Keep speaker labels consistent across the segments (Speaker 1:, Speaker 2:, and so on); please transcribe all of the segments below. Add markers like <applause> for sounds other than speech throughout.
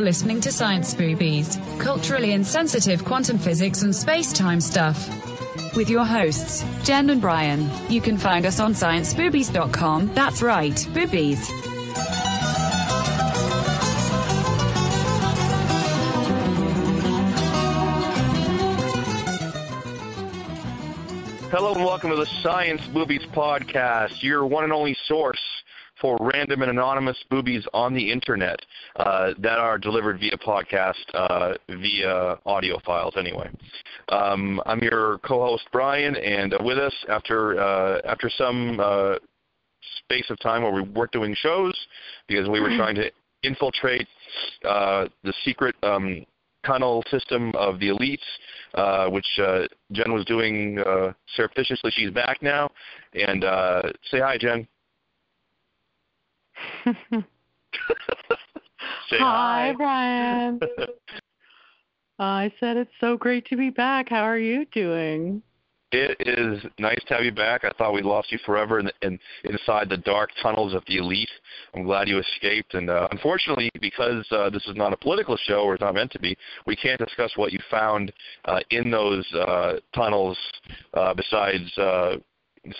Speaker 1: You're listening to Science Boobies, culturally insensitive quantum physics and space-time stuff. With your hosts, Jen and Brian. You can find us on scienceboobies.com. That's right, boobies.
Speaker 2: Hello and welcome to the Science Boobies Podcast, your one and only source for random and anonymous boobies on the internet uh, that are delivered via podcast, uh, via audio files anyway. Um, I'm your co-host Brian, and uh, with us after uh, after some uh, space of time where we weren't doing shows because we were trying to infiltrate uh, the secret um, tunnel system of the elites, uh, which uh, Jen was doing uh, surreptitiously. She's back now, and uh, say hi, Jen. <laughs> say
Speaker 3: Hi, Brian. <laughs> I said it's so great to be back. How are you doing?
Speaker 2: It is nice to have you back. I thought we lost you forever in, in, inside the dark tunnels of the elite. I'm glad you escaped. And uh, unfortunately, because uh, this is not a political show, or it's not meant to be, we can't discuss what you found uh, in those uh, tunnels uh, besides uh,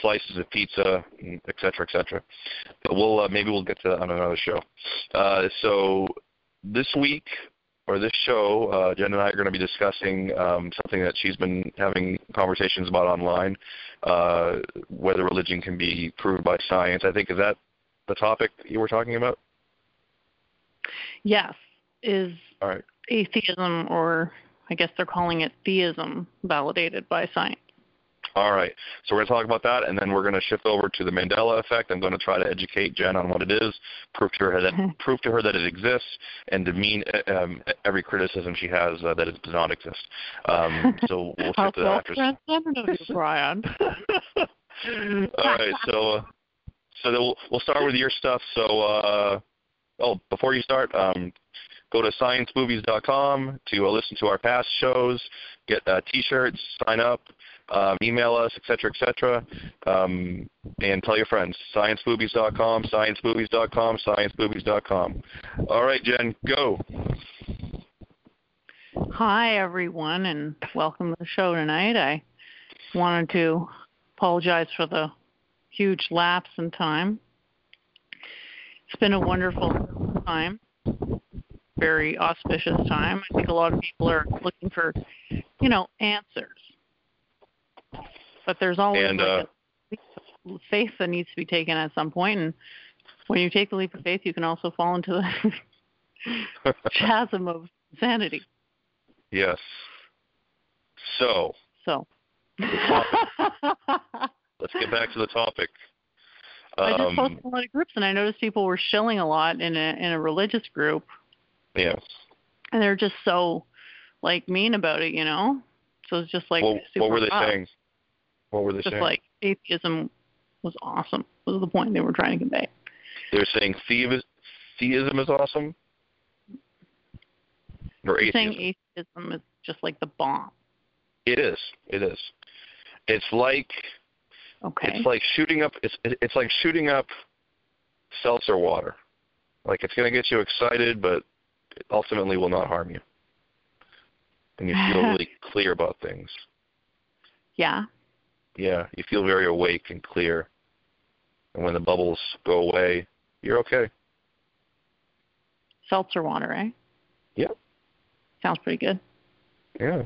Speaker 2: slices of pizza, et cetera, et cetera. But we'll uh, maybe we'll get to that on another show. Uh, so this week or this show, uh, Jen and I are going to be discussing um, something that she's been having conversations about online, uh, whether religion can be proved by science. I think is that the topic you were talking about?
Speaker 3: Yes. Is
Speaker 2: All right.
Speaker 3: atheism, or I guess they're calling it theism, validated by science?
Speaker 2: All right. So we're going to talk about that, and then we're going to shift over to the Mandela effect. I'm going to try to educate Jen on what it is, prove to her that <laughs> prove to her that it exists, and demean um, every criticism she has uh, that it does not exist. Um, so we'll shift to that after.
Speaker 3: self-transcendent of you, Brian. <laughs>
Speaker 2: All right. So uh, so we'll, we'll start with your stuff. So uh, oh, before you start, um, go to scienceboobies.com to uh, listen to our past shows, get uh, T-shirts, sign up um, email us, etc., etc., um, and tell your friends. ScienceBoobies.com, ScienceBoobies.com, ScienceBoobies.com. All right, Jen, go.
Speaker 3: Hi, everyone, and welcome to the show tonight. I wanted to apologize for the huge lapse in time. It's been a wonderful time, very auspicious time. I think a lot of people are looking for, you know, answers. But there's always
Speaker 2: And,
Speaker 3: like
Speaker 2: uh,
Speaker 3: a leap of faith that needs to be taken at some point, and when you take the leap of faith, you can also fall into the <laughs> chasm of insanity.
Speaker 2: Yes. So
Speaker 3: So. <laughs>
Speaker 2: let's get back to the topic.
Speaker 3: I just
Speaker 2: Um,
Speaker 3: posted a lot of groups, and I noticed people were shilling a lot in a in a religious group,
Speaker 2: yes.
Speaker 3: and they're just so like mean about it, you know. So it's just like super
Speaker 2: what were they saying? What were they
Speaker 3: Just
Speaker 2: saying?
Speaker 3: like atheism was awesome. Was the point they were trying to convey?
Speaker 2: They're saying theism, theism is awesome, or
Speaker 3: They're
Speaker 2: atheism.
Speaker 3: saying atheism is just like the bomb.
Speaker 2: It is. It is. It's like
Speaker 3: Okay.
Speaker 2: It's like shooting up. It's it's like shooting up seltzer water. Like it's going to get you excited, but it ultimately will not harm you. And you feel really <laughs> clear about things.
Speaker 3: yeah.
Speaker 2: Yeah, you feel very awake and clear. And when the bubbles go away, you're okay.
Speaker 3: Seltzer water, eh?
Speaker 2: Yep.
Speaker 3: Sounds pretty good.
Speaker 2: Yeah.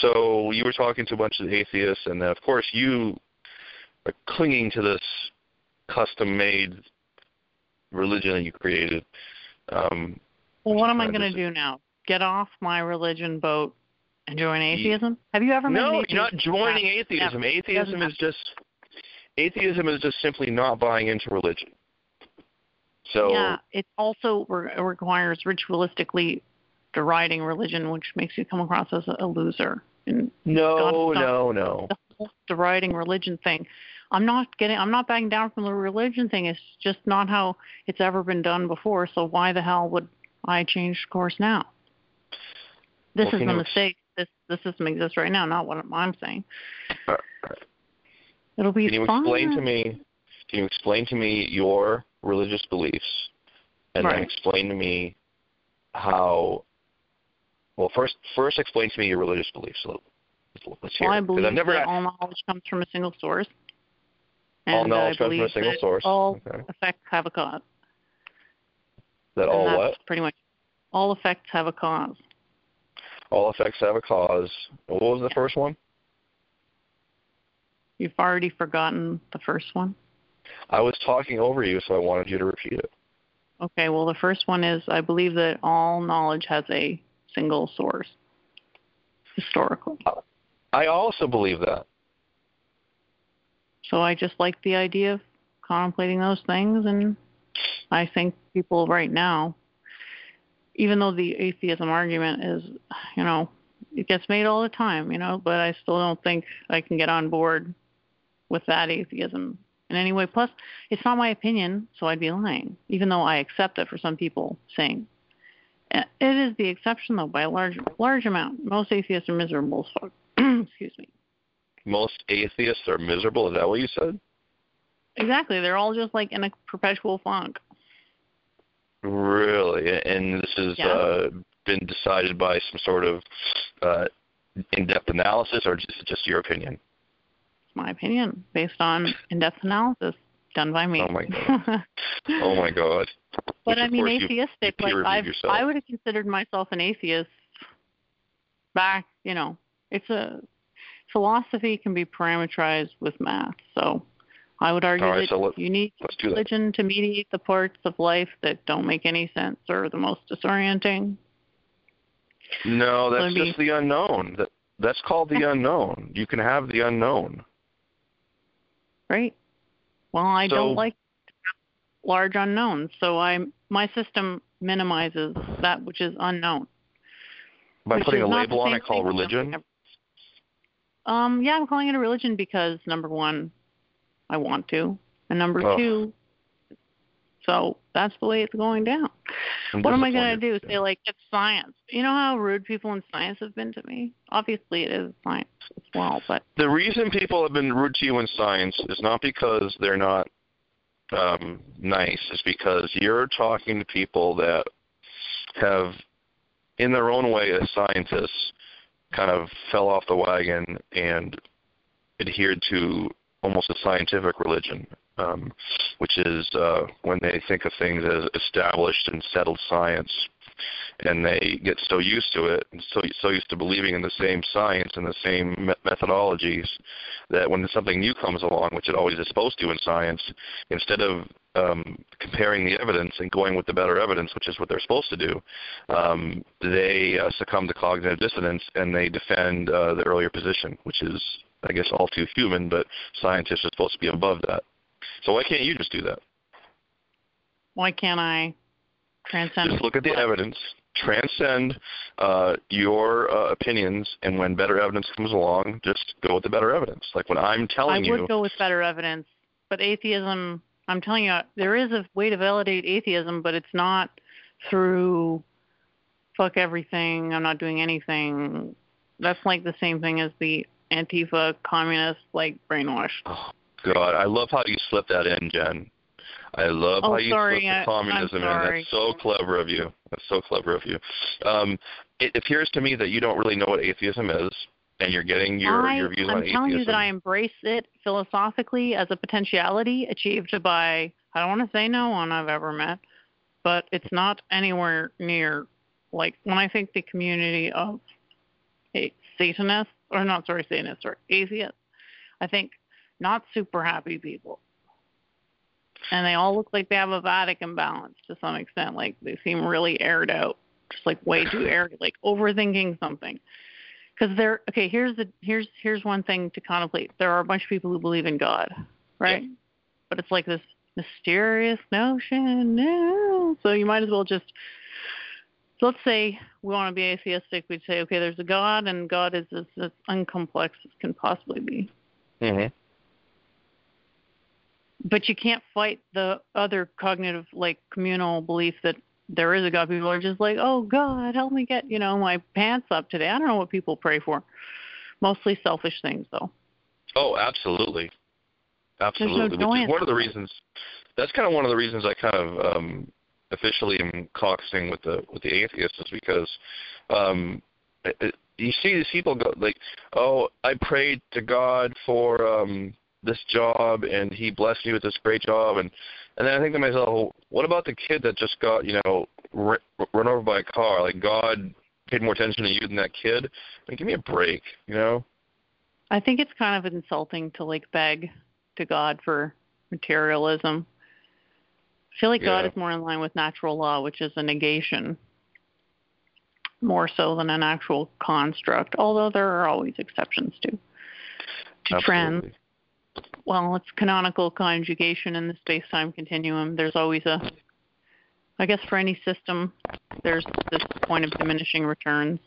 Speaker 2: So you were talking to a bunch of atheists, and of course you are clinging to this custom-made religion that you created. Um,
Speaker 3: Well, what am I going to do now? Get off my religion boat join atheism? Have you ever
Speaker 2: no, you're not joining
Speaker 3: Yeah.
Speaker 2: atheism.
Speaker 3: Yeah.
Speaker 2: Atheism is just atheism is just simply not buying into religion. So
Speaker 3: yeah, it also re- requires ritualistically deriding religion, which makes you come across as a, a loser. And
Speaker 2: no, no, no.
Speaker 3: the whole deriding religion thing, I'm not getting, I'm not backing down from the religion thing. It's just not how it's ever been done before. So why the hell would I change course now? This
Speaker 2: Well,
Speaker 3: is
Speaker 2: a
Speaker 3: mistake. This the system exists right now, not what I'm saying.
Speaker 2: Uh,
Speaker 3: It'll be
Speaker 2: Can you
Speaker 3: fun.
Speaker 2: explain to me? Can you explain to me your religious beliefs, and then explain to me how. Well, first, first explain to me your religious beliefs. So let's hear.
Speaker 3: Well, I believe
Speaker 2: I've never
Speaker 3: that all knowledge comes from a single source.
Speaker 2: all knowledge comes from a single source.
Speaker 3: All
Speaker 2: Okay.
Speaker 3: effects have a cause.
Speaker 2: That
Speaker 3: and
Speaker 2: all
Speaker 3: that's
Speaker 2: what?
Speaker 3: Pretty much. All effects have a cause.
Speaker 2: All effects have a cause. What was the first one?
Speaker 3: You've already forgotten the first one.
Speaker 2: I was talking over you, so I wanted you to repeat it.
Speaker 3: Okay, well, the first one is I believe that all knowledge has a single source historically.
Speaker 2: I also believe that.
Speaker 3: So I just like the idea of contemplating those things, and I think people right now, even though the atheism argument is, you know, it gets made all the time, you know, but I still don't think I can get on board with that atheism in any way. Plus, it's not my opinion, so I'd be lying, even though I accept it for some people saying. Uh, It is the exception, though, by a large, large amount. Most atheists are miserable as. <clears throat> Excuse me.
Speaker 2: Most atheists are miserable. Is that what you said?
Speaker 3: Exactly. They're all just like in a perpetual funk.
Speaker 2: Really? And this has
Speaker 3: Yeah.
Speaker 2: uh, been decided by some sort of uh, in-depth analysis, or just just your opinion?
Speaker 3: It's my opinion, based on in-depth analysis done by me.
Speaker 2: Oh my God. <laughs> Oh my God!
Speaker 3: but
Speaker 2: Which,
Speaker 3: I mean,
Speaker 2: course, you-
Speaker 3: atheistic.
Speaker 2: you
Speaker 3: like I've, I would have considered myself an atheist back. You know, it's a philosophy can be parameterized with math. So I would argue
Speaker 2: right,
Speaker 3: that
Speaker 2: so let-
Speaker 3: you need religion to mediate the parts of life that don't make any sense or are the most disorienting.
Speaker 2: No, that's
Speaker 3: me-
Speaker 2: just the unknown. That that's called the unknown. You can have the unknown.
Speaker 3: Right. Well, I
Speaker 2: So-
Speaker 3: don't like large unknowns, so I my system minimizes that which is unknown.
Speaker 2: By
Speaker 3: which
Speaker 2: putting a label on it called religion.
Speaker 3: Um, yeah, I'm calling it a religion because number one, I want to, and number
Speaker 2: Oh.
Speaker 3: two, so that's the way it's going down.
Speaker 2: I'm
Speaker 3: What am I going to do? Say like it's science? You know how rude people in science have been to me. Obviously, it is science as well, but
Speaker 2: The reason people have been rude to you in science is not because they're not um, nice. It's because you're talking to people that have, in their own way as scientists, kind of fell off the wagon and adhered to almost a scientific religion, um, which is uh, when they think of things as established and settled science and they get so used to it and so so used to believing in the same science and the same me- methodologies that when something new comes along, which it always is supposed to in science, instead of um, comparing the evidence and going with the better evidence, which is what they're supposed to do, um, they uh, succumb to cognitive dissonance and they defend uh, the earlier position, which is, I guess, all too human. But scientists are supposed to be above that. So why can't you just do that?
Speaker 3: why can't I transcend?
Speaker 2: Just look at the evidence, transcend uh, your uh, opinions, and when better evidence comes along, just go with the better evidence. Like when I'm telling you, I
Speaker 3: would
Speaker 2: you,
Speaker 3: go with better evidence, but atheism. I'm telling you, there is a way to validate atheism, but it's not through fuck everything. I'm not doing anything. That's like the same thing as the Antifa communist like brainwashed.
Speaker 2: oh God, I love how you slip that in, Jen. I love
Speaker 3: Oh,
Speaker 2: how you
Speaker 3: sorry,
Speaker 2: slip
Speaker 3: I-
Speaker 2: the
Speaker 3: I'm
Speaker 2: communism in. That's so clever of you. That's so clever of you. Um, it appears to me that you don't really know what atheism is, and you're getting your,
Speaker 3: I,
Speaker 2: your views
Speaker 3: I'm
Speaker 2: on
Speaker 3: telling
Speaker 2: atheism.
Speaker 3: you that I embrace it philosophically as a potentiality achieved by I don't want to say no one I've ever met, but it's not anywhere near like when I think the community of a Satanists or not sorry Satanists or atheists, I think not super happy people. And they all look like they have a Vatican balance to some extent. Like they seem really aired out, just like way too <laughs> aired, like overthinking something Because they're okay here's the here's here's one thing to contemplate there are a bunch of people who believe in god right but it's like this mysterious notion no so you might as well just so let's say we want to be atheistic we'd say okay there's a god and god is as, as uncomplex as can possibly be
Speaker 2: Mhm.
Speaker 3: but you can't fight the other cognitive like communal belief that there is a god people are just like oh god help me get you know my pants up today i don't know what people pray for mostly selfish things though
Speaker 2: Oh, absolutely, absolutely. Which
Speaker 3: joy
Speaker 2: is one of the reasons. That's kind of one of the reasons I kind of um, officially am caucusing with the with the atheists is because um, it, you see these people go like, oh, I prayed to God for um, this job and He blessed me with this great job, and and then I think to myself, well, what about the kid that just got you know r- run over by a car? Like God paid more attention to you than that kid. Mean, give me a break, you know.
Speaker 3: I think it's kind of insulting to like beg to God for materialism. I feel like
Speaker 2: Yeah.
Speaker 3: God is more in line with natural law, which is a negation more so than an actual construct, although there are always exceptions to to trends. Well, it's canonical conjugation in the space-time continuum. There's always a I guess for any system there's this point of diminishing returns.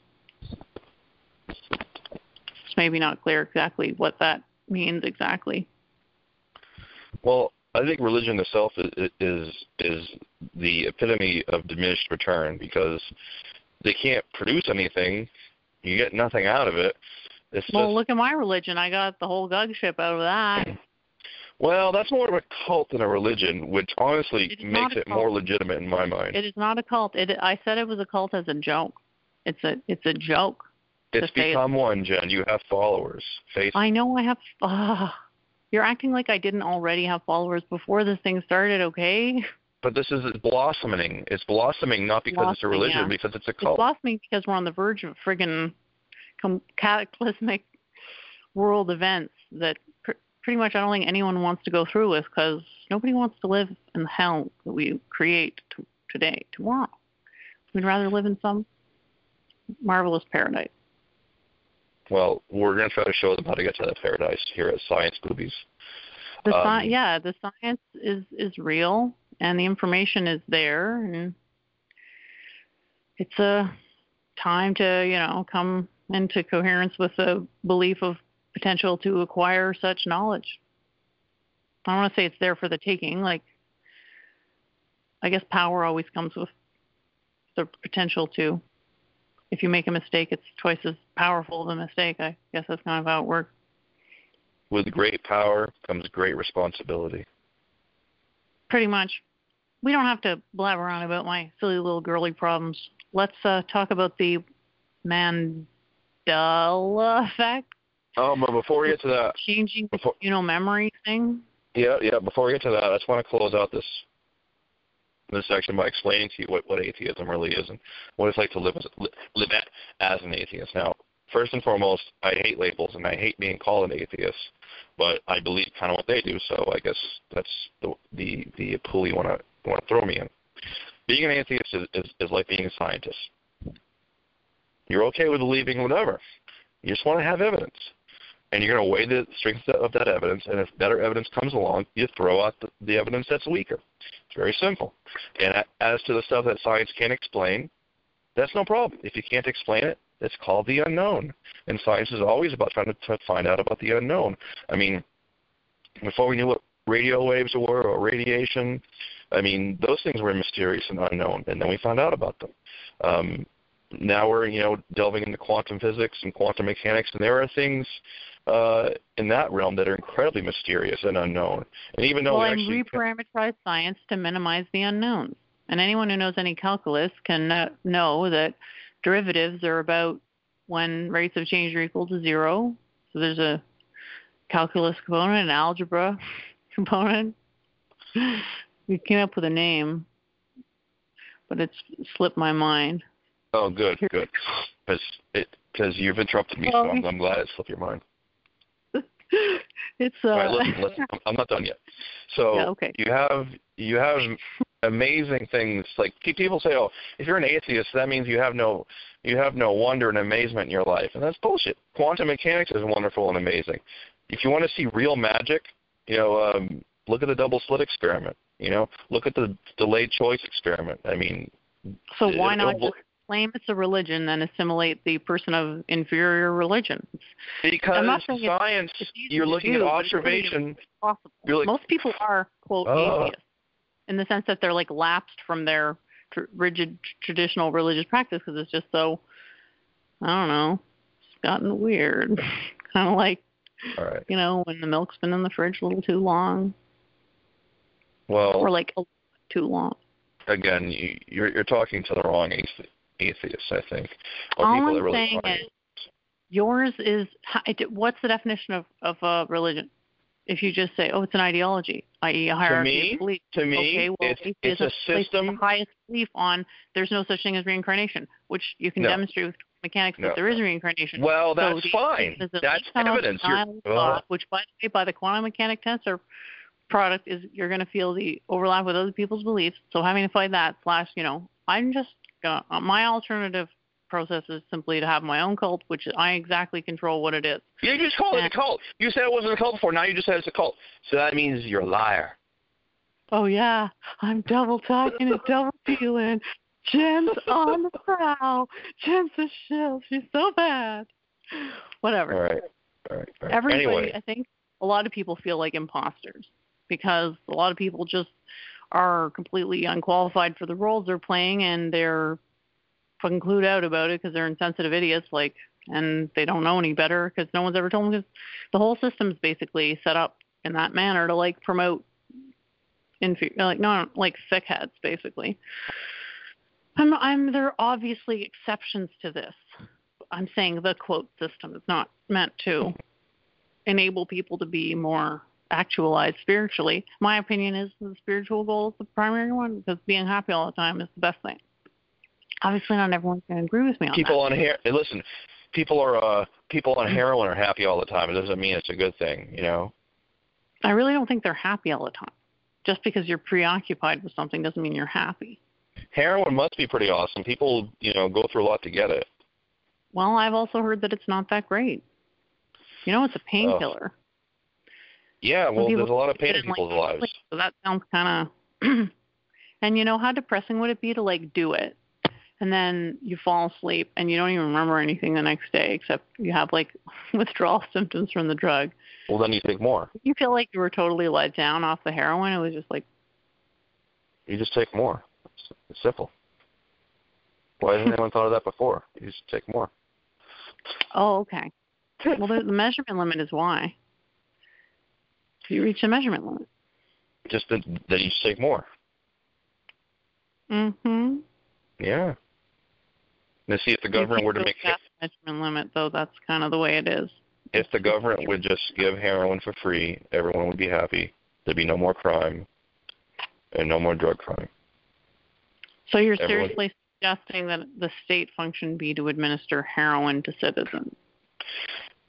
Speaker 3: It's maybe not clear exactly what that means exactly.
Speaker 2: Well, I think religion itself is is is the epitome of diminished return because they can't produce anything. You get nothing out of it. It's
Speaker 3: Well,
Speaker 2: just
Speaker 3: look at my religion. I got the whole gug ship out of that. <clears throat>
Speaker 2: well, that's more of a cult than a religion, which honestly
Speaker 3: It
Speaker 2: makes it more legitimate in my mind.
Speaker 3: It is not a cult. It I said it was a cult as a joke. It's a it's a joke.
Speaker 2: it's become one, Jen. You have followers. Face
Speaker 3: I know I have ah you're acting like I didn't already have followers before this thing started, okay?
Speaker 2: but this is blossoming. It's blossoming not because it's a religion,
Speaker 3: yeah.
Speaker 2: because it's a cult.
Speaker 3: It's blossoming because we're on the verge of friggin' cataclysmic world events that pr- pretty much I don't think anyone wants to go through with because nobody wants to live in the hell that we create t- today, tomorrow. We'd rather live in some marvelous paradise.
Speaker 2: Well, we're going to try to show them how to get to that paradise here at Science Boobies.
Speaker 3: The
Speaker 2: Um,
Speaker 3: sci- yeah, the science is is real and the information is there and it's a time to, you know, come into coherence with the belief of potential to acquire such knowledge. I don't want to say it's there for the taking, like I guess power always comes with the potential to if you make a mistake it's twice as powerful of a mistake. I guess that's kind of how it works.
Speaker 2: With great power comes great responsibility.
Speaker 3: Pretty much. We don't have to blabber on about my silly little girly problems. Let's uh, talk about the Mandela effect,
Speaker 2: Oh, but before we get to that,
Speaker 3: changing the
Speaker 2: before,
Speaker 3: you know memory thing.
Speaker 2: yeah, yeah, before we get to that, I just want to close out this this section by explaining to you what, what atheism really is and what it's like to live as live as an atheist. Now, first and foremost, I hate labels and I hate being called an atheist, but I believe kind of what they do. So I guess that's the the the pool you want to want to throw me in. Being an atheist is, is is like being a scientist. You're okay with believing whatever. You just want to have evidence. And you're going to weigh the strength of that evidence, and if better evidence comes along, you throw out the, the evidence that's weaker. It's very simple. And as to the stuff that science can't explain, that's no problem. If you can't explain it, it's called the unknown. And science is always about trying to, to find out about the unknown. I mean, before we knew what radio waves were or radiation, I mean, those things were mysterious and unknown, and then we found out about them. Um, now we're, you know, delving into quantum physics and quantum mechanics, and there are things uh, in that realm that are incredibly mysterious and unknown. And even though
Speaker 3: well,
Speaker 2: we actually
Speaker 3: reparameterize science to minimize the unknowns. And anyone who knows any calculus can uh, know that derivatives are about when rates of change are equal to zero. So there's a calculus component, an algebra <laughs> component. We came up with a name, but it's slipped my mind.
Speaker 2: Oh, good, good. Because because you've interrupted me,
Speaker 3: Well,
Speaker 2: so I'm, I'm glad it slipped your mind. <laughs>
Speaker 3: it's uh,
Speaker 2: All right, listen, listen. <laughs> I'm- not done yet. So
Speaker 3: Yeah, okay.
Speaker 2: you have you have amazing things. Like people say, oh, if you're an atheist, that means you have no you have no wonder and amazement in your life, and that's bullshit. Quantum mechanics is wonderful and amazing. If you want to see real magic, you know, um, look at the double slit experiment. You know, look at the delayed choice experiment. I mean,
Speaker 3: so why not just claim it's a religion, then assimilate the person of inferior religion?
Speaker 2: because
Speaker 3: saying it's-
Speaker 2: science,
Speaker 3: it's
Speaker 2: you're looking
Speaker 3: do,
Speaker 2: at observation.
Speaker 3: possible.
Speaker 2: Like-
Speaker 3: Most people are quote
Speaker 2: Oh.
Speaker 3: atheists in the sense that they're like lapsed from their tr- rigid traditional religious practice because it's just so I don't know, it's gotten weird. <laughs> kind of like
Speaker 2: All right.
Speaker 3: you know when the milk's been in the fridge a little too long,
Speaker 2: Well,
Speaker 3: or like a little too long.
Speaker 2: again, you, you're you're talking to the wrong atheists, I think, or
Speaker 3: All
Speaker 2: people
Speaker 3: I'm
Speaker 2: that really
Speaker 3: saying is, yours is what's the definition of of a religion? If you just say, oh, it's an ideology, i.e., a hierarchy
Speaker 2: me,
Speaker 3: of belief.
Speaker 2: To me,
Speaker 3: okay, well,
Speaker 2: it's it's a system.
Speaker 3: The highest belief on there's no such thing as reincarnation, which you can
Speaker 2: No.
Speaker 3: demonstrate with mechanics
Speaker 2: No.
Speaker 3: that there is reincarnation.
Speaker 2: Well, that's
Speaker 3: the
Speaker 2: fine. That's evidence. You're,
Speaker 3: denial of
Speaker 2: well,
Speaker 3: thought, which, by the way, by the quantum mechanic tensor product, is you're going to feel the overlap with other people's beliefs. So having to fight that slash, you know, I'm just uh, my alternative process is simply to have my own cult, which I exactly control what it is.
Speaker 2: you just called it a cult. You said it wasn't a cult before. Now you just said it's a cult. So that means you're a liar.
Speaker 3: Oh yeah, I'm double talking and double dealing. Jen's on the prowl. Jen's a shill. She's so bad. Whatever.
Speaker 2: All right. All right. All right.
Speaker 3: Everybody,
Speaker 2: anyway,
Speaker 3: I think a lot of people feel like imposters because a lot of people just are completely unqualified for the roles they're playing and they're fucking clued out about it because they're insensitive idiots, like, and they don't know any better because no one's ever told them. Because the whole system's basically set up in that manner to like promote, infe- like no, like sick heads, basically. I'm, I'm. There are obviously exceptions to this. I'm saying the quote system is not meant to enable people to be more actualized spiritually. My opinion is the spiritual goal is the primary one because being happy all the time is the best thing. Obviously, not everyone's going to agree with me on
Speaker 2: people on here. Listen, people are uh people on heroin are happy all the time. It doesn't mean it's a good thing, you know.
Speaker 3: I really don't think they're happy all the time. Just because you're preoccupied with something doesn't mean you're happy.
Speaker 2: Heroin must be pretty awesome. People, you know, go through a lot to get it.
Speaker 3: Well, I've also heard that it's not that great. You know, it's a painkiller.
Speaker 2: Yeah, well, there's a lot of pain in
Speaker 3: like,
Speaker 2: people's lives.
Speaker 3: So that sounds kind of. <clears throat> and you know how depressing would it be to like do it, and then you fall asleep and you don't even remember anything the next day except you have like <laughs> withdrawal symptoms from the drug.
Speaker 2: Well, then you take more.
Speaker 3: You feel like you were totally let down off the heroin. It was just like,
Speaker 2: You just take more. It's, it's simple. Why hasn't anyone thought of that before? You just take more.
Speaker 3: oh, okay. Well, the, the measurement limit is why. You reach the measurement limit.
Speaker 2: Just that, that you take more.
Speaker 3: Mm-hmm.
Speaker 2: Yeah. And see if the government were to make
Speaker 3: the measurement limit, though, that's kind of the way it is.
Speaker 2: if the government would just give heroin for free, everyone would be happy. There'd be no more crime and no more drug crime.
Speaker 3: So you're
Speaker 2: Everyone-
Speaker 3: seriously suggesting that the state function be to administer heroin to citizens?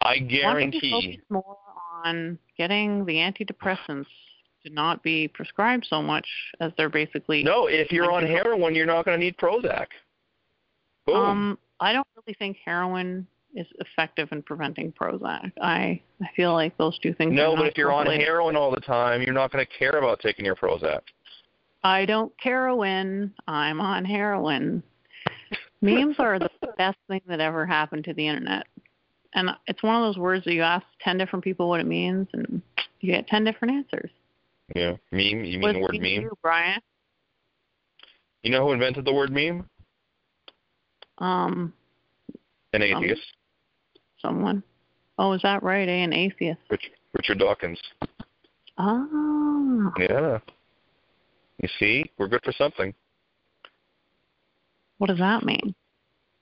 Speaker 2: I
Speaker 3: Why don't you
Speaker 2: guarantee.
Speaker 3: focus more on getting the antidepressants to not be prescribed so much as they're basically.
Speaker 2: No, if you're on heroin, you're not going to need Prozac. Boom.
Speaker 3: Um, I don't really think heroin is effective in preventing Prozac. I I feel like those two things.
Speaker 2: no,
Speaker 3: are
Speaker 2: but if you're on heroin all the time, you're not going to care about taking your Prozac.
Speaker 3: I don't heroin. I'm on heroin. Memes are the <laughs> best thing that ever happened to the internet. And it's one of those words that you ask 10 different people what it means, and you get 10 different answers.
Speaker 2: Yeah, meme. You mean
Speaker 3: What
Speaker 2: the word
Speaker 3: it mean to
Speaker 2: meme?
Speaker 3: you, Brian?
Speaker 2: You know who invented the word meme?
Speaker 3: Um,
Speaker 2: An atheist,
Speaker 3: someone. Oh, is that right? Eh? An atheist.
Speaker 2: Rich, Richard Dawkins.
Speaker 3: Oh.
Speaker 2: Yeah. You see, we're good for something.
Speaker 3: What does that mean?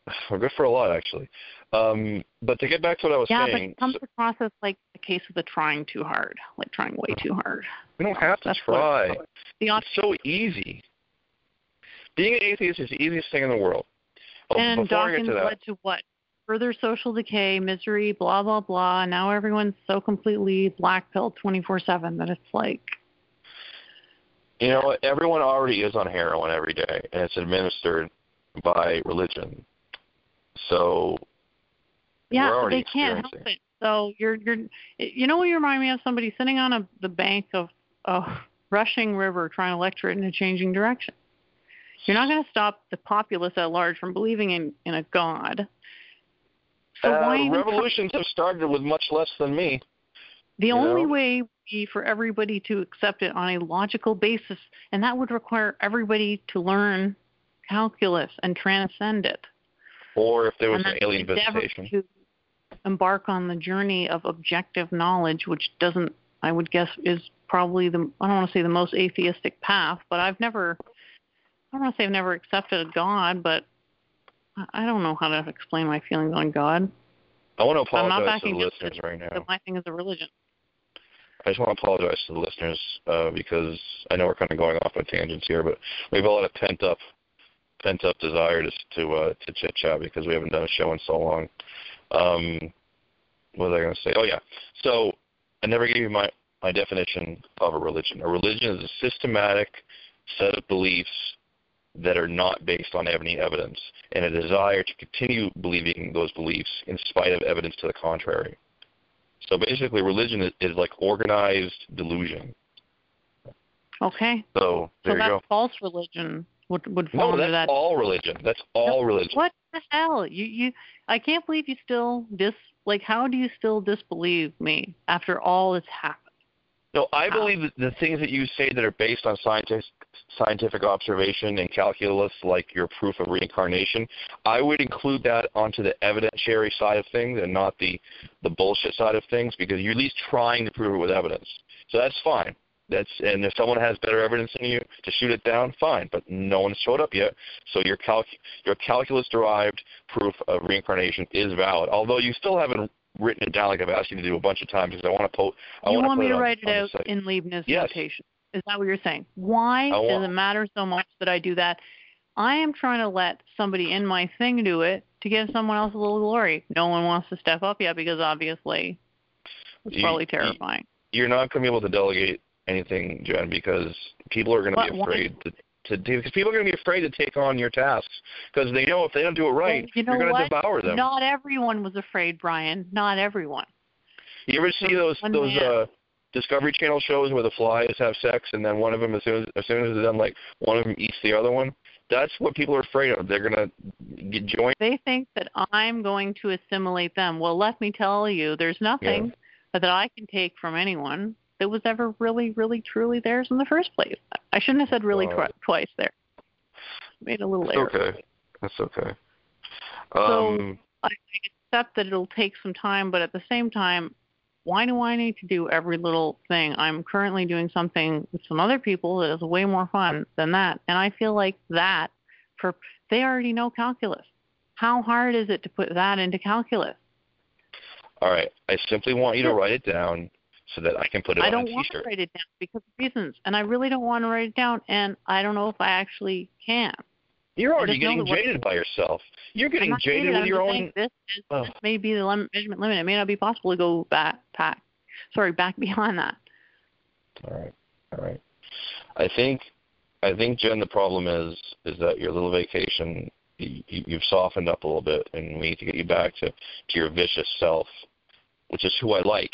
Speaker 3: <sighs>
Speaker 2: We're good for a lot, actually. Um, but to get back to what I was
Speaker 3: Yeah, but
Speaker 2: saying,
Speaker 3: it comes across as like a case of the trying too hard, like trying way too hard.
Speaker 2: we don't have to
Speaker 3: That's what
Speaker 2: try.
Speaker 3: The
Speaker 2: It's so easy. Being an atheist is the easiest thing in the world. Oh,
Speaker 3: and
Speaker 2: before I get
Speaker 3: Dawkins
Speaker 2: to that,
Speaker 3: led to what? Further social decay, misery, blah blah blah. Now everyone's so completely black four seven that it's like
Speaker 2: you know, everyone already is on heroin every day, and it's administered by religion. So
Speaker 3: Yeah, but they can't help it. So you're you're you know what you remind me of somebody sitting on a the bank of a rushing river trying to lecture it in a changing direction. You're not going to stop the populace at large from believing in in a god. So
Speaker 2: uh, revolutions have started with much less than me.
Speaker 3: The only
Speaker 2: know?
Speaker 3: way would be for everybody to accept it on a logical basis, and that would require everybody to learn calculus and transcend it.
Speaker 2: Or if there was an alien visitation.
Speaker 3: to embark on the journey of objective knowledge, which doesn't, I would guess, is probably the I don't want to say the most atheistic path, but I've never I don't want to say I've never accepted God, but I don't know how to explain my feelings on God.
Speaker 2: I want to
Speaker 3: I'm not
Speaker 2: apologize to the listeners right now.
Speaker 3: But my thing is a religion.
Speaker 2: I just want to apologize to the listeners uh, because I know we're kind of going off on tangents here, but we have a lot of pent up, pent up desire to to, uh, to chit chat because we haven't done a show in so long. Um, what was I going to say? Oh yeah. So I never gave you my my definition of a religion. A religion is a systematic set of beliefs that are not based on any evidence, and a desire to continue believing those beliefs in spite of evidence to the contrary. So basically, religion is, is like organized delusion.
Speaker 3: Okay.
Speaker 2: So there
Speaker 3: so
Speaker 2: you
Speaker 3: that's
Speaker 2: go.
Speaker 3: false religion would would fall
Speaker 2: No,
Speaker 3: under
Speaker 2: that's
Speaker 3: that.
Speaker 2: all religion. That's all religion.
Speaker 3: What the hell? You you I can't believe you still dis like how do you still disbelieve me after all that's happened?
Speaker 2: No, I
Speaker 3: Wow.
Speaker 2: believe that the things that you say that are based on scientific scientific observation and calculus, like your proof of reincarnation, I would include that onto the evidentiary side of things and not the the bullshit side of things because you're at least trying to prove it with evidence. So that's fine. That's and if someone has better evidence than you to shoot it down, fine. But no one's showed up yet, so your calc your calculus derived proof of reincarnation is valid. Although you still haven't written it down like I've asked you to do a bunch of times because I want to po- I
Speaker 3: you
Speaker 2: want,
Speaker 3: me to
Speaker 2: on-
Speaker 3: write it out in Leibniz
Speaker 2: Yes.
Speaker 3: notation. Is that what you're saying? Why does it matter so much that I do that? I am trying to let somebody in my thing do it to give someone else a little glory. No one wants to step up yet because obviously it's
Speaker 2: You-
Speaker 3: probably
Speaker 2: you-
Speaker 3: terrifying.
Speaker 2: you're not going to be able to delegate anything, Jen, because people are going to be afraid to, to do. Because people are going to be afraid to take on your tasks because they know if they don't do it right,
Speaker 3: Well, you know
Speaker 2: are going to devour them.
Speaker 3: Not everyone was afraid, Brian. Not everyone.
Speaker 2: you ever see those
Speaker 3: One
Speaker 2: those
Speaker 3: man.
Speaker 2: uh Discovery Channel shows where the flies have sex and then one of them, as soon as, as soon as it's done, like one of them eats the other one? That's what people are afraid of. They're going to get joined.
Speaker 3: They think that I'm going to assimilate them. Well, let me tell you, there's nothing that I can take from anyone that was ever really, really, truly theirs in the first place. I shouldn't have said really twi- twice there. Made a little error.
Speaker 2: okay. That's okay.
Speaker 3: So-
Speaker 2: Um,
Speaker 3: I accept that it'll take some time, but at the same time, why do I need to do every little thing? I'm currently doing something with some other people that is way more fun than that, and I feel like that for they already know calculus. How hard is it to put that into calculus?
Speaker 2: all right. I simply want you to write it down so that I can put it
Speaker 3: I
Speaker 2: on
Speaker 3: don't
Speaker 2: a
Speaker 3: want to write it down because of reasons, and I really don't want to write it down, and I don't know if I actually can.
Speaker 2: You're already getting jaded by yourself. You're getting jaded
Speaker 3: jaded,
Speaker 2: with
Speaker 3: I'm
Speaker 2: your own.
Speaker 3: This, is,
Speaker 2: Oh.
Speaker 3: this may be the lim- measurement limit. It may not be possible to go back, back, sorry, back <laughs> beyond that.
Speaker 2: All right, all right. I think, I think Jen, the problem is, is that your little vacation, you, you've softened up a little bit, and we need to get you back to, to your vicious self, which is who I like.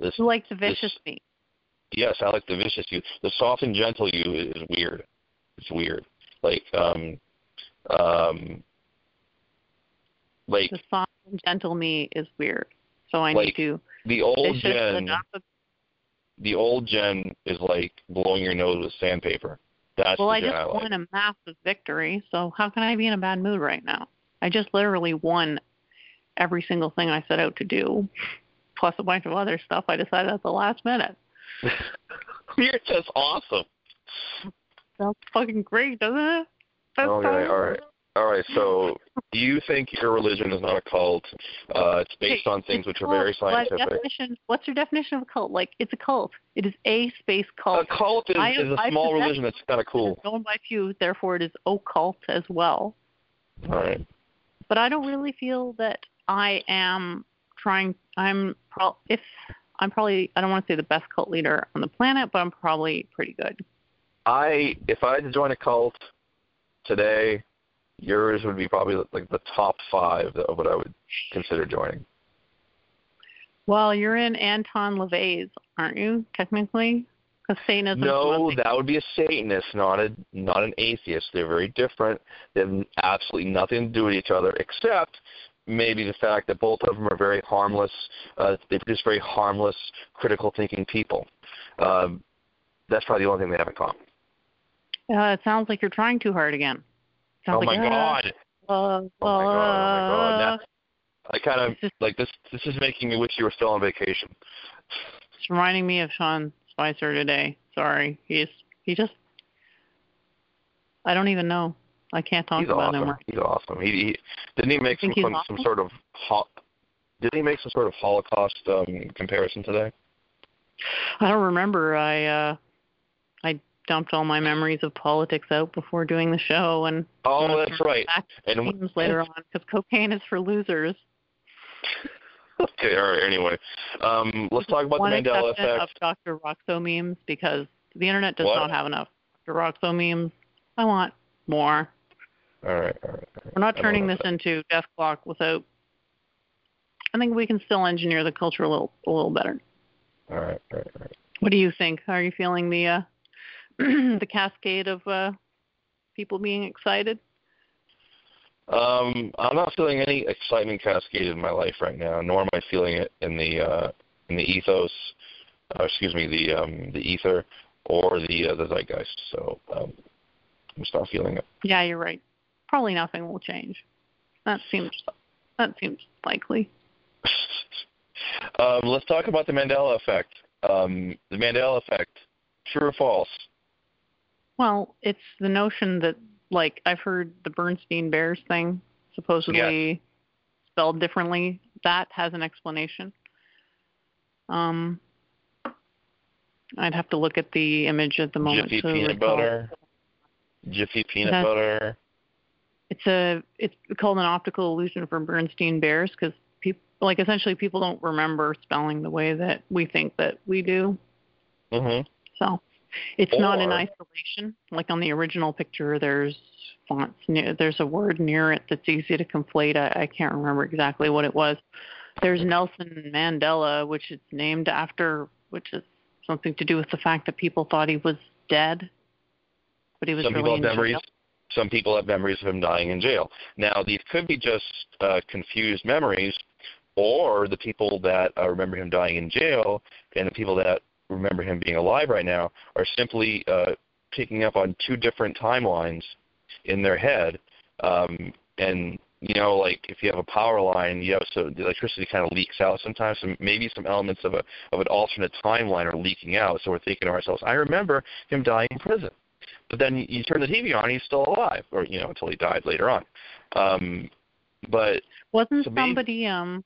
Speaker 2: This,
Speaker 3: You like the
Speaker 2: This-
Speaker 3: vicious me.
Speaker 2: yes, I like the vicious you. The soft and gentle you is weird. It's weird. Like, um, um, like
Speaker 3: The soft and gentle me is weird. So I
Speaker 2: Like,
Speaker 3: need to
Speaker 2: the old
Speaker 3: enough of-
Speaker 2: the old Jen is like blowing your nose with sandpaper. That's
Speaker 3: Well,
Speaker 2: the
Speaker 3: I just
Speaker 2: I like.
Speaker 3: won a massive victory, so how can I be in a bad mood right now? I just literally won every single thing I set out to do, plus a bunch of other stuff I decided at the last minute. <laughs>
Speaker 2: You're just awesome.
Speaker 3: Sounds fucking great, doesn't it? That's
Speaker 2: Okay,
Speaker 3: how-
Speaker 2: all right. All right, so do you think your religion is not a cult. Uh, it's based
Speaker 3: Okay,
Speaker 2: on things
Speaker 3: it's
Speaker 2: which
Speaker 3: a
Speaker 2: are very
Speaker 3: cult. What
Speaker 2: scientific.
Speaker 3: definition, what's your definition of a cult? Like, it's a cult. It is a space cult.
Speaker 2: A
Speaker 3: cult.
Speaker 2: cult is,
Speaker 3: I-
Speaker 2: is a
Speaker 3: I
Speaker 2: small
Speaker 3: possess-
Speaker 2: religion that's kind of cool.
Speaker 3: is known by few, therefore it is occult as well.
Speaker 2: All right.
Speaker 3: but I don't really feel that I am trying. I'm pro- if I'm probably I don't want to say the best cult leader on the planet, but I'm probably pretty good.
Speaker 2: I if I had to join a cult today, yours would be probably like the top five of what I would consider joining.
Speaker 3: Well, you're in Anton LaVey's, aren't you? Technically, because Satanism.
Speaker 2: No, that would be a Satanist, not a not an atheist. They're very different. They have absolutely nothing to do with each other, except maybe the fact that both of them are very harmless. Uh, they produce very harmless, critical thinking people. Um, that's probably the only thing they have in common.
Speaker 3: Uh, it sounds like you're trying too hard again. Sounds
Speaker 2: oh
Speaker 3: like,
Speaker 2: my
Speaker 3: uh,
Speaker 2: god!
Speaker 3: Uh,
Speaker 2: Oh my god! Oh my god!
Speaker 3: uh,
Speaker 2: Now, I kind of
Speaker 3: just-
Speaker 2: like this. This is making me wish you were still on vacation.
Speaker 3: It's reminding me of Sean Spicer today. Sorry, he's he just I don't even know. I can't talk
Speaker 2: he's
Speaker 3: about
Speaker 2: awesome.
Speaker 3: him.
Speaker 2: He's awesome. He, he didn't he make some some,
Speaker 3: awesome?
Speaker 2: some sort of ho- didn't he make some sort of Holocaust um, comparison today?
Speaker 3: I don't remember. I uh I dumped all my memories of politics out before doing the show, and
Speaker 2: Oh, that's right.
Speaker 3: back
Speaker 2: And
Speaker 3: themes later on because cocaine is for losers. <laughs>
Speaker 2: okay, all right. Anyway, um, let's talk about
Speaker 3: One
Speaker 2: the Mandela effect.
Speaker 3: of Dr. Roxo memes because the internet does
Speaker 2: What?
Speaker 3: not have enough Dr. Roxo memes. I want more.
Speaker 2: All right, all right. All right.
Speaker 3: We're not turning this into Death Clock without. I think we can still engineer the culture a little a little better.
Speaker 2: All right, all right, all right.
Speaker 3: What do you think? Are you feeling the uh, <clears throat> the cascade of uh, people being excited?
Speaker 2: Um, I'm not feeling any excitement cascade in my life right now, nor am I feeling it in the uh, in the ethos, uh, excuse me, the um, the ether or the uh, the zeitgeist. So um, I'm just not feeling it.
Speaker 3: Yeah, you're right. Probably nothing will change. That seems that seems likely. <laughs>
Speaker 2: um, let's talk about the Mandela effect. Um, the Mandela effect, true or false?
Speaker 3: Well, it's the notion that like I've heard the Bernstein Bears thing supposedly spelled differently. That has an explanation. Um, I'd have to look at the image at the moment.
Speaker 2: Jiffy peanut
Speaker 3: recall.
Speaker 2: butter. Jiffy peanut
Speaker 3: That's-
Speaker 2: butter.
Speaker 3: It's a it's called an optical illusion for Bernstein Bears because people like essentially people don't remember spelling the way that we think that we do.
Speaker 2: hmm
Speaker 3: So it's not in isolation. Like on the original picture, there's fonts. Near, there's a word near it that's easy to conflate. I, I can't remember exactly what it was. There's Nelson Mandela, which is named after, which is something to do with the fact that people thought he was dead, but he was
Speaker 2: Some
Speaker 3: really in jail.
Speaker 2: Some people have memories of him dying in jail. Now, these could be just uh, confused memories, or the people that uh, remember him dying in jail and the people that remember him being alive right now are simply uh, picking up on two different timelines in their head. Um, and you know, like if you have a power line, you have so the electricity kind of leaks out sometimes. So maybe some elements of a of an alternate timeline are leaking out. So we're thinking to ourselves, I remember him dying in prison. But then you, turn the TV on, he's still alive, or you know, until he died later on. Um, but
Speaker 3: Wasn't somebody um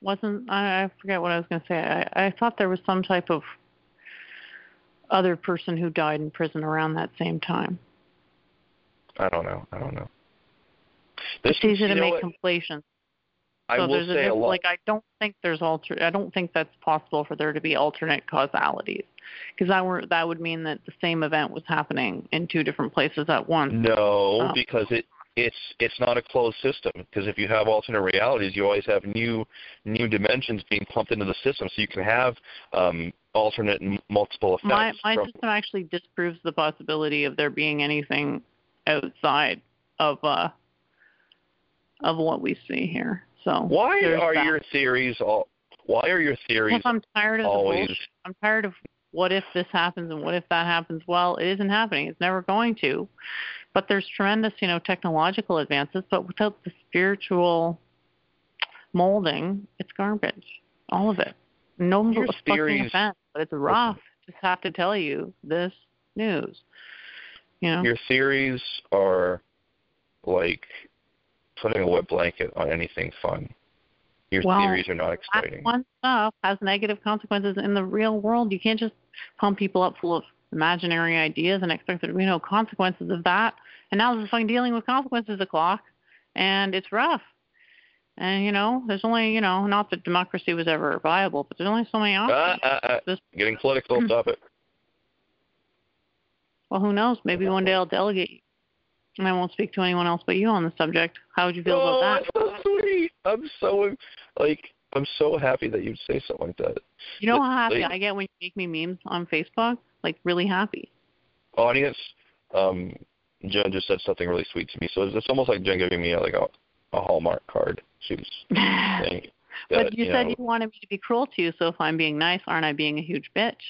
Speaker 3: wasn't I, I forget what I was going to say. I, I thought there was some type of other person who died in prison around that same time.
Speaker 2: I don't know. I don't know. This
Speaker 3: It's easy to make
Speaker 2: what? I
Speaker 3: so
Speaker 2: will
Speaker 3: there's
Speaker 2: say
Speaker 3: a,
Speaker 2: a lot.
Speaker 3: like I don't think there's alter I don't think that's possible for there to be alternate causalities because that were that would mean that the same event was happening in two different places at once.
Speaker 2: No,
Speaker 3: Oh.
Speaker 2: because it it's it's not a closed system. Because if you have alternate realities, you always have new new dimensions being pumped into the system, so you can have um, alternate and multiple effects.
Speaker 3: My my
Speaker 2: from-
Speaker 3: system actually disproves the possibility of there being anything outside of uh of what we see here. So
Speaker 2: why are
Speaker 3: that.
Speaker 2: your theories all? Why are your theories
Speaker 3: Because I'm tired of the
Speaker 2: always?
Speaker 3: bullshit. I'm tired of what if this happens and what if that happens. Well, it isn't happening. It's never going to. But there's tremendous, you know, technological advances, but without the spiritual molding, it's garbage. All of it. No
Speaker 2: Your
Speaker 3: fucking offense, but it's rough. Just have to tell you this news. You know.
Speaker 2: Your theories are like putting a wet blanket on anything fun. Your
Speaker 3: Well,
Speaker 2: theories are not
Speaker 3: that
Speaker 2: exciting.
Speaker 3: one stuff has negative consequences in the real world. You can't just pump people up full of imaginary ideas and expect there to be no consequences of that. And now there's fucking dealing with consequences o'clock, and it's rough. And you know, there's only you know, not that democracy was ever viable, but there's only so many
Speaker 2: Ah,
Speaker 3: options.
Speaker 2: ah, ah.
Speaker 3: This-
Speaker 2: Getting political, stop it.
Speaker 3: Well, who knows? Maybe one day I'll delegate, and I won't speak to anyone else but you on the subject. How would you feel
Speaker 2: oh,
Speaker 3: about that?
Speaker 2: that's so sweet. I'm so like I'm so happy that you'd say something like that.
Speaker 3: You know how happy
Speaker 2: like-
Speaker 3: I get when you make me memes on Facebook? Like really happy.
Speaker 2: Audience, um, Jen just said something really sweet to me. So it's, it's almost like Jen giving me like a, a Hallmark card. She was <laughs> saying that,
Speaker 3: But you,
Speaker 2: you
Speaker 3: said
Speaker 2: know,
Speaker 3: you wanted me to be cruel to you, so if I'm being nice, aren't I being a huge bitch?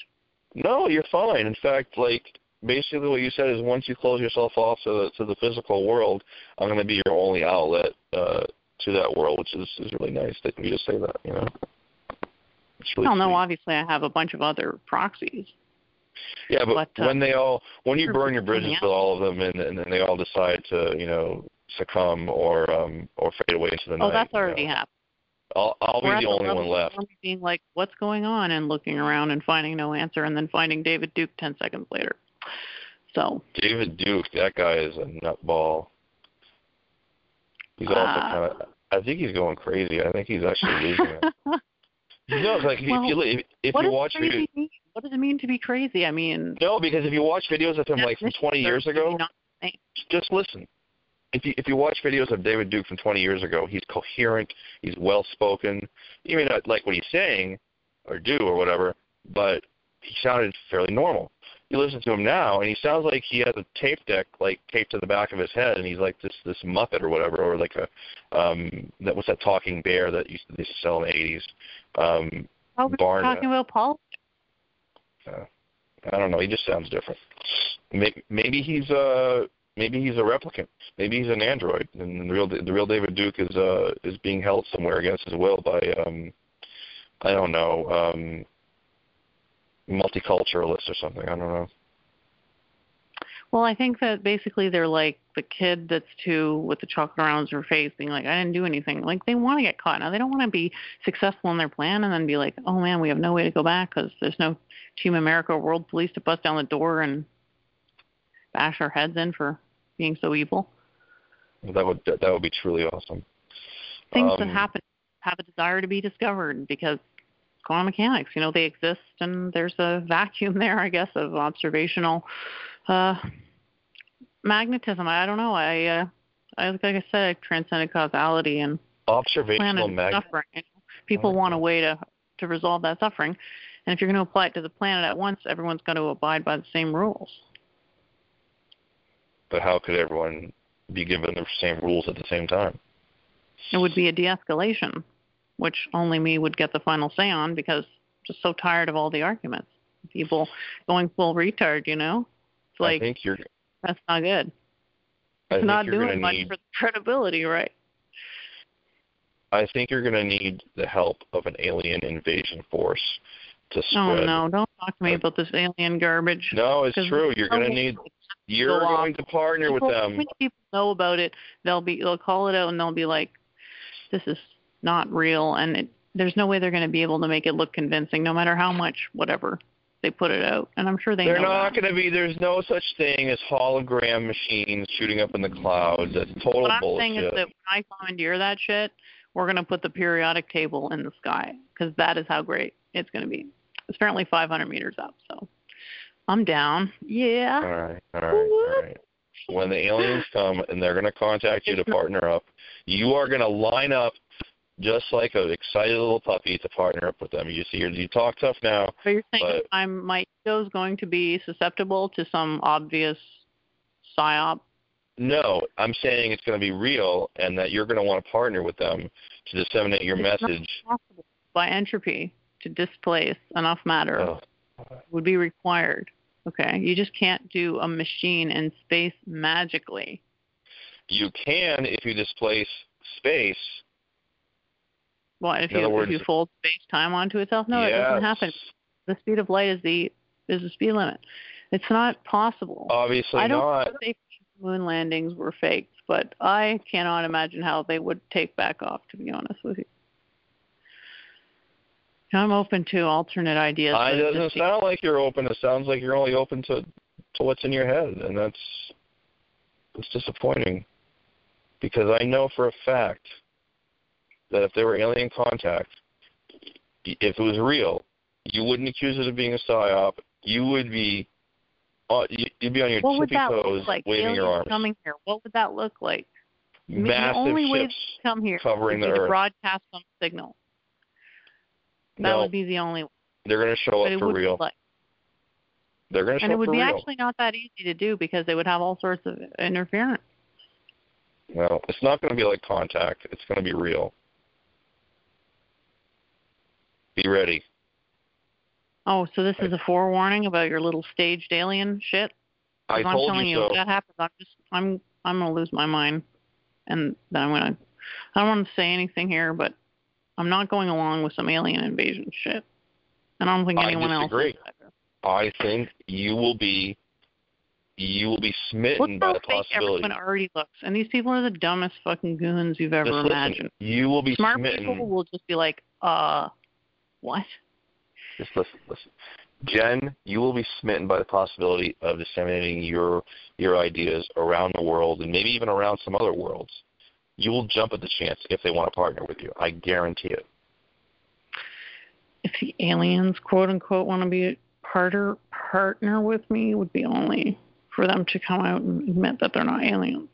Speaker 2: No, you're fine. In fact, like basically what you said is once you close yourself off to the to the physical world, I'm going to be your only outlet uh, to that world, which is is really nice that you just say that. You know, it's really
Speaker 3: well, no, obviously I have a bunch of other proxies.
Speaker 2: Yeah, but,
Speaker 3: But, uh,
Speaker 2: when they all when you burn your bridges with all of them and and then they all decide to you know succumb or um or fade away into the night.
Speaker 3: Oh, that's
Speaker 2: you know,
Speaker 3: already happened.
Speaker 2: I'll I'll be the only one left.
Speaker 3: Being like, what's going on, and looking around and finding no answer, and then finding David Duke ten seconds later. So
Speaker 2: David Duke, that guy is a nutball. He's also
Speaker 3: Ah.
Speaker 2: kind of. I think he's going crazy. I think he's actually losing it. You know, like if you if, if you watch videos,
Speaker 3: mean? What does it mean to be crazy? I mean,
Speaker 2: no, because if you watch videos of him like from 20 years ago, just listen. If you if you watch videos of David Duke from 20 years ago, he's coherent, he's well spoken. You may not like what he's saying or do or whatever, but he sounded fairly normal. You listen to him now, and he sounds like he has a tape deck like taped to the back of his head, and he's like this this Muppet or whatever, or like a um that what's that talking bear that used to, they used to sell in the 80s. Um,
Speaker 3: Oh, we're
Speaker 2: Barna.
Speaker 3: talking about Paul.
Speaker 2: uh, I don't know. He just sounds different. Maybe, maybe he's uh maybe he's a replicant. Maybe he's an android, and the real the real David Duke is uh is being held somewhere against his will by um I don't know um multiculturalists or something. I don't know.
Speaker 3: Well, I think that basically they're like the kid that's two with the chocolate around her face, being like, "I didn't do anything." Like they want to get caught now. They don't want to be successful in their plan and then be like, "Oh man, we have no way to go back because there's no Team America World Police to bust down the door and bash our heads in for being so evil."
Speaker 2: That would that would be truly awesome.
Speaker 3: Things
Speaker 2: Um,
Speaker 3: that happen have a desire to be discovered because quantum mechanics, you know, they exist and there's a vacuum <laughs> there, I guess, of observational uh magnetism. I don't know. I uh I like I said, I transcended causality and
Speaker 2: Observational mag.
Speaker 3: suffering. You know, people
Speaker 2: Oh,
Speaker 3: want a way to to resolve that suffering. And if you're going to apply it to the planet at once, everyone's going to abide by the same rules.
Speaker 2: But how could everyone be given the same rules at the same time?
Speaker 3: It would be a de-escalation, which only me would get the final say on because I'm just so tired of all the arguments. People going full retard, you know? It's
Speaker 2: I
Speaker 3: like
Speaker 2: think you're.
Speaker 3: that's not good. It's not doing much
Speaker 2: need.
Speaker 3: for the credibility, right?
Speaker 2: I think you're going to need the help of an alien invasion force to spread.
Speaker 3: Oh no, don't talk to me about this alien garbage.
Speaker 2: No, it's true. You're going to need. You're
Speaker 3: go
Speaker 2: going to partner with
Speaker 3: people,
Speaker 2: them.
Speaker 3: When people know about it, they'll be they'll call it out and they'll be like, "This is not real," and it, there's no way they're going to be able to make it look convincing, no matter how much whatever they put it out. And I'm sure they
Speaker 2: They're not going to be. There's no such thing as hologram machines shooting up in the clouds. That's total
Speaker 3: What I'm
Speaker 2: bullshit.
Speaker 3: saying is that when I commandeer that shit, we're going to put the periodic table in the sky because that is how great it's going to be. It's apparently 500 meters up, so I'm down. Yeah.
Speaker 2: all right, all right, all right. When the aliens come and they're going to contact you to partner up, you are going to line up just like an excited little puppy to partner up with them. You see, you talk tough now.
Speaker 3: But you're saying I'm my ego's going to be susceptible to some obvious psyop.
Speaker 2: No, I'm saying it's going to be real, and that you're going to want to partner with them to disseminate your
Speaker 3: It's not
Speaker 2: message.
Speaker 3: possible by entropy to displace enough matter
Speaker 2: Oh,
Speaker 3: would be required. Okay, you just can't do a machine in space magically.
Speaker 2: you can if you displace space.
Speaker 3: What if you
Speaker 2: words-
Speaker 3: if you fold space time onto itself? No,
Speaker 2: yes.
Speaker 3: it doesn't happen. The speed of light is the is the speed limit. It's not possible.
Speaker 2: Obviously
Speaker 3: I don't
Speaker 2: not.
Speaker 3: think moon landings were faked, but I cannot imagine how they would take back off. To be honest with you, I'm open to alternate ideas. It
Speaker 2: doesn't sound like you're open. It sounds like you're only open to to what's in your head, and that's it's disappointing. Because I know for a fact that if there were alien contact, if it was real, you wouldn't accuse it of being a psyop. You would be, uh, you- you'd be on your
Speaker 3: what would
Speaker 2: tippy toes,
Speaker 3: like?
Speaker 2: waving
Speaker 3: Aliens
Speaker 2: your arms.
Speaker 3: coming here. What would that look like? I mean,
Speaker 2: Massive
Speaker 3: the only way
Speaker 2: ships
Speaker 3: they come here
Speaker 2: covering the
Speaker 3: to
Speaker 2: earth.
Speaker 3: broadcast some signal. That
Speaker 2: No,
Speaker 3: would be the only way.
Speaker 2: they're going to show
Speaker 3: But
Speaker 2: up for real.
Speaker 3: like,
Speaker 2: They're going to show
Speaker 3: and it would be
Speaker 2: real.
Speaker 3: actually not that easy to do because they would have all sorts of interference.
Speaker 2: No, it's not going to be like contact. It's going to be real. Be ready.
Speaker 3: Oh, so this is a forewarning about your little staged alien shit?
Speaker 2: I
Speaker 3: I'm telling
Speaker 2: you so.
Speaker 3: if that happens, I'm just I'm I'm gonna lose my mind, and then I'm gonna I don't want to say anything here, but I'm not going along with some alien invasion shit, and I don't think anyone else
Speaker 2: disagree.
Speaker 3: is.
Speaker 2: I think you will be you will be smitten
Speaker 3: Look
Speaker 2: by the possibility.
Speaker 3: everyone already looks, and these people are the dumbest fucking goons you've ever
Speaker 2: Just listen,
Speaker 3: imagined.
Speaker 2: you will be
Speaker 3: Smart
Speaker 2: smitten.
Speaker 3: people will just be like, uh, what?
Speaker 2: Just listen, listen. Jen, you will be smitten by the possibility of disseminating your your ideas around the world and maybe even around some other worlds. You will jump at the chance if they want to partner with you. I guarantee it.
Speaker 3: If the aliens, quote unquote, want to be a partner partner with me, it would be only for them to come out and admit that they're not aliens,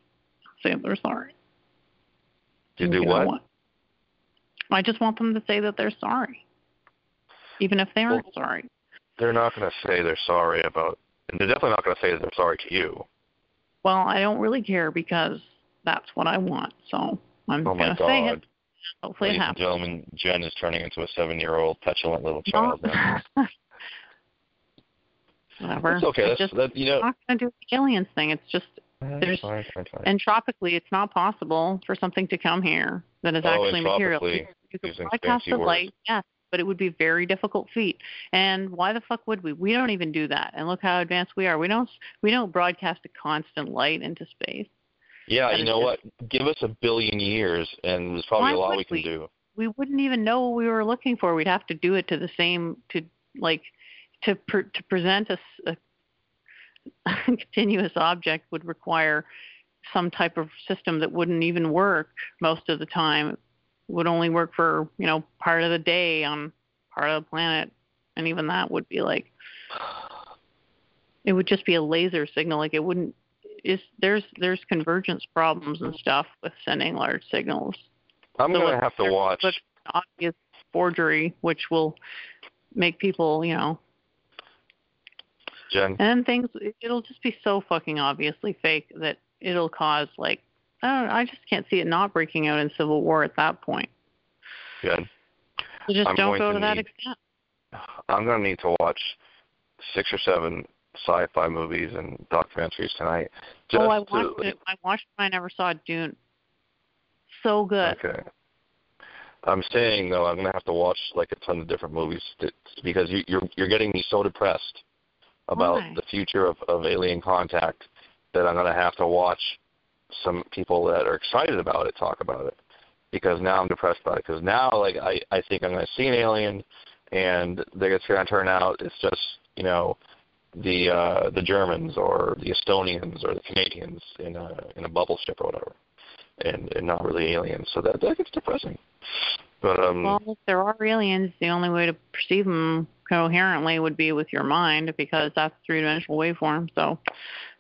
Speaker 3: say they're sorry.
Speaker 2: To do
Speaker 3: know
Speaker 2: what?
Speaker 3: I just want them to say that they're sorry, even if they aren't
Speaker 2: Well-
Speaker 3: sorry.
Speaker 2: They're not going to say they're sorry about, and they're definitely not going to say that they're sorry to you.
Speaker 3: Well, I don't really care because that's what I want. So I'm
Speaker 2: Oh
Speaker 3: gonna say it. Hopefully it
Speaker 2: Ladies and
Speaker 3: happens.
Speaker 2: gentlemen, Jen is turning into a seven-year-old petulant little child now. <laughs>
Speaker 3: Whatever.
Speaker 2: It's okay.
Speaker 3: It's
Speaker 2: That's
Speaker 3: just
Speaker 2: that. You know.
Speaker 3: not going to do the aliens thing. It's just there's-
Speaker 2: fine, fine, fine.
Speaker 3: entropically, it's not possible for something to come here that is
Speaker 2: Oh,
Speaker 3: actually material. You,
Speaker 2: using
Speaker 3: broadcast the light, yes, but it would be a very difficult feat. And why the fuck would we? We don't even do that. And look how advanced we are. We don't we don't broadcast a constant light into space.
Speaker 2: Yeah,
Speaker 3: That
Speaker 2: you know
Speaker 3: just-
Speaker 2: what? Give us a billion years, and there's probably a lot we can
Speaker 3: we?
Speaker 2: do.
Speaker 3: we wouldn't even know what we were looking for. We'd have to do it to the same to like to pre- to present a <laughs> continuous object would require some type of system that wouldn't even work most of the time. Would only work for you know part of the day on part of the planet, and even that would be like it would just be a laser signal. Like it wouldn't. Is there's there's convergence problems and stuff with sending large signals
Speaker 2: I'm
Speaker 3: So
Speaker 2: gonna have to watch.
Speaker 3: but obvious forgery, which will make people, you know,
Speaker 2: Jen,
Speaker 3: and things. It'll just be so fucking obviously fake that it'll cause like I know, I just can't see it not breaking out in civil war at that point. So just
Speaker 2: I'm
Speaker 3: don't go
Speaker 2: to
Speaker 3: to that extent.
Speaker 2: I'm gonna need to watch six or seven sci-fi movies and documentaries tonight. Just
Speaker 3: oh, I
Speaker 2: to,
Speaker 3: watched it. I watched it. I never saw Dune. So good.
Speaker 2: Okay. I'm saying though, I'm gonna have to watch like a ton of different movies to, because you, you're you're getting me so depressed about
Speaker 3: Why?
Speaker 2: the future of, of alien contact that I'm gonna have to watch some people that are excited about it talk about it because now I'm depressed about it because now like I I think I'm gonna see an alien and it's gonna turn out it's just you know the uh the Germans or the Estonians or the Canadians in a in a bubble ship or whatever and, and not really aliens. So that that gets depressing. But um
Speaker 3: Well, if there are aliens, the only way to perceive them coherently would be with your mind because that's three dimensional waveform. So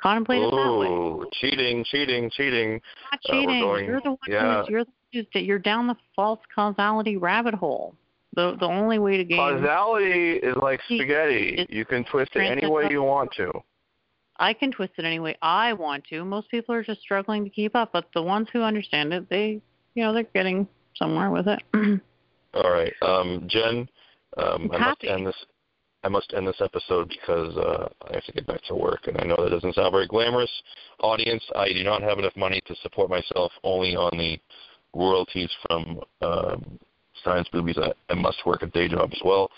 Speaker 3: contemplate it that way.
Speaker 2: ooh, cheating, cheating, cheating.
Speaker 3: not
Speaker 2: Uh,
Speaker 3: cheating.
Speaker 2: going-
Speaker 3: you're the one
Speaker 2: yeah.
Speaker 3: who's you're the who's you're down the false causality rabbit hole. The the only way to gain
Speaker 2: Causality is like spaghetti.
Speaker 3: it's
Speaker 2: You can twist it any way you want to.
Speaker 3: I can twist it any way I want to. Most people are just struggling to keep up, but the ones who understand it, they you know, they're getting somewhere with it. <clears throat>
Speaker 2: All right, um, Jen, um,
Speaker 3: I'm
Speaker 2: must end this. I must end this episode because uh, I have to get back to work, and I know that doesn't sound very glamorous. Audience, I do not have enough money to support myself only on the royalties from um, Science Boobies. I, I must work a day job as well,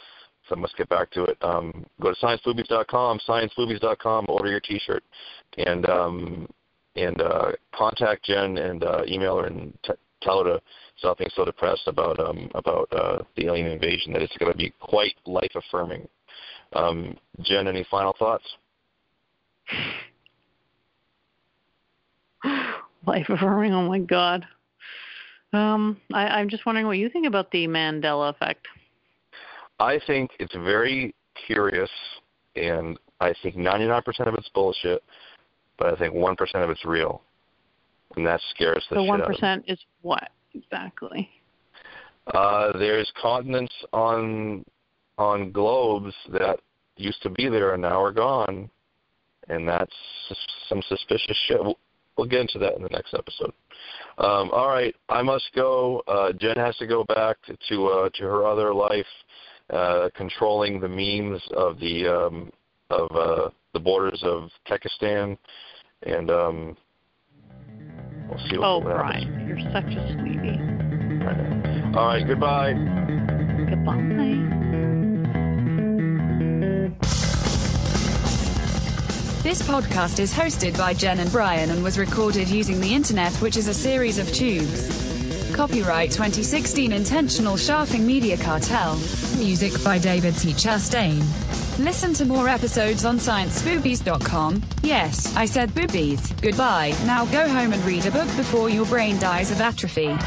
Speaker 2: so I must get back to it. Um, go to scienceboobies.com, scienceboobies.com, order your T-shirt, and um, and uh, contact Jen and uh, email her and t- tell her to stop being so depressed about um, about uh, the alien invasion that it's going to be quite life affirming. Um, Jen, any final thoughts? <laughs>
Speaker 3: Life affirming, oh my god. Um, I, I'm just wondering what you think about the Mandela effect.
Speaker 2: I think it's very curious, and I think 99% of it's bullshit, but I think 1% of it's real, and that scares the
Speaker 3: The
Speaker 2: shit
Speaker 3: one
Speaker 2: out of me.
Speaker 3: is what exactly?
Speaker 2: Uh, there's continents on on globes that used to be there and now are gone, and that's some suspicious shit. We'll, get into that in the next episode. Um, all right, I must go. Uh, Jen has to go back to uh, to her other life, uh, controlling the memes of the um, of uh, the borders of Kekistan, and um, we'll see what
Speaker 3: Oh,
Speaker 2: what happens.
Speaker 3: You're such a sweetie.
Speaker 2: All right, goodbye.
Speaker 3: Goodbye.
Speaker 1: This podcast is hosted by Jen and Brian and was recorded using the internet, which is a series of tubes. Copyright 2016 Intentional Shafting Media Cartel. Music by David C. Chastain. Listen to more episodes on scienceboobies.com. Yes, I said boobies. Goodbye. Now go home and read a book before your brain dies of atrophy.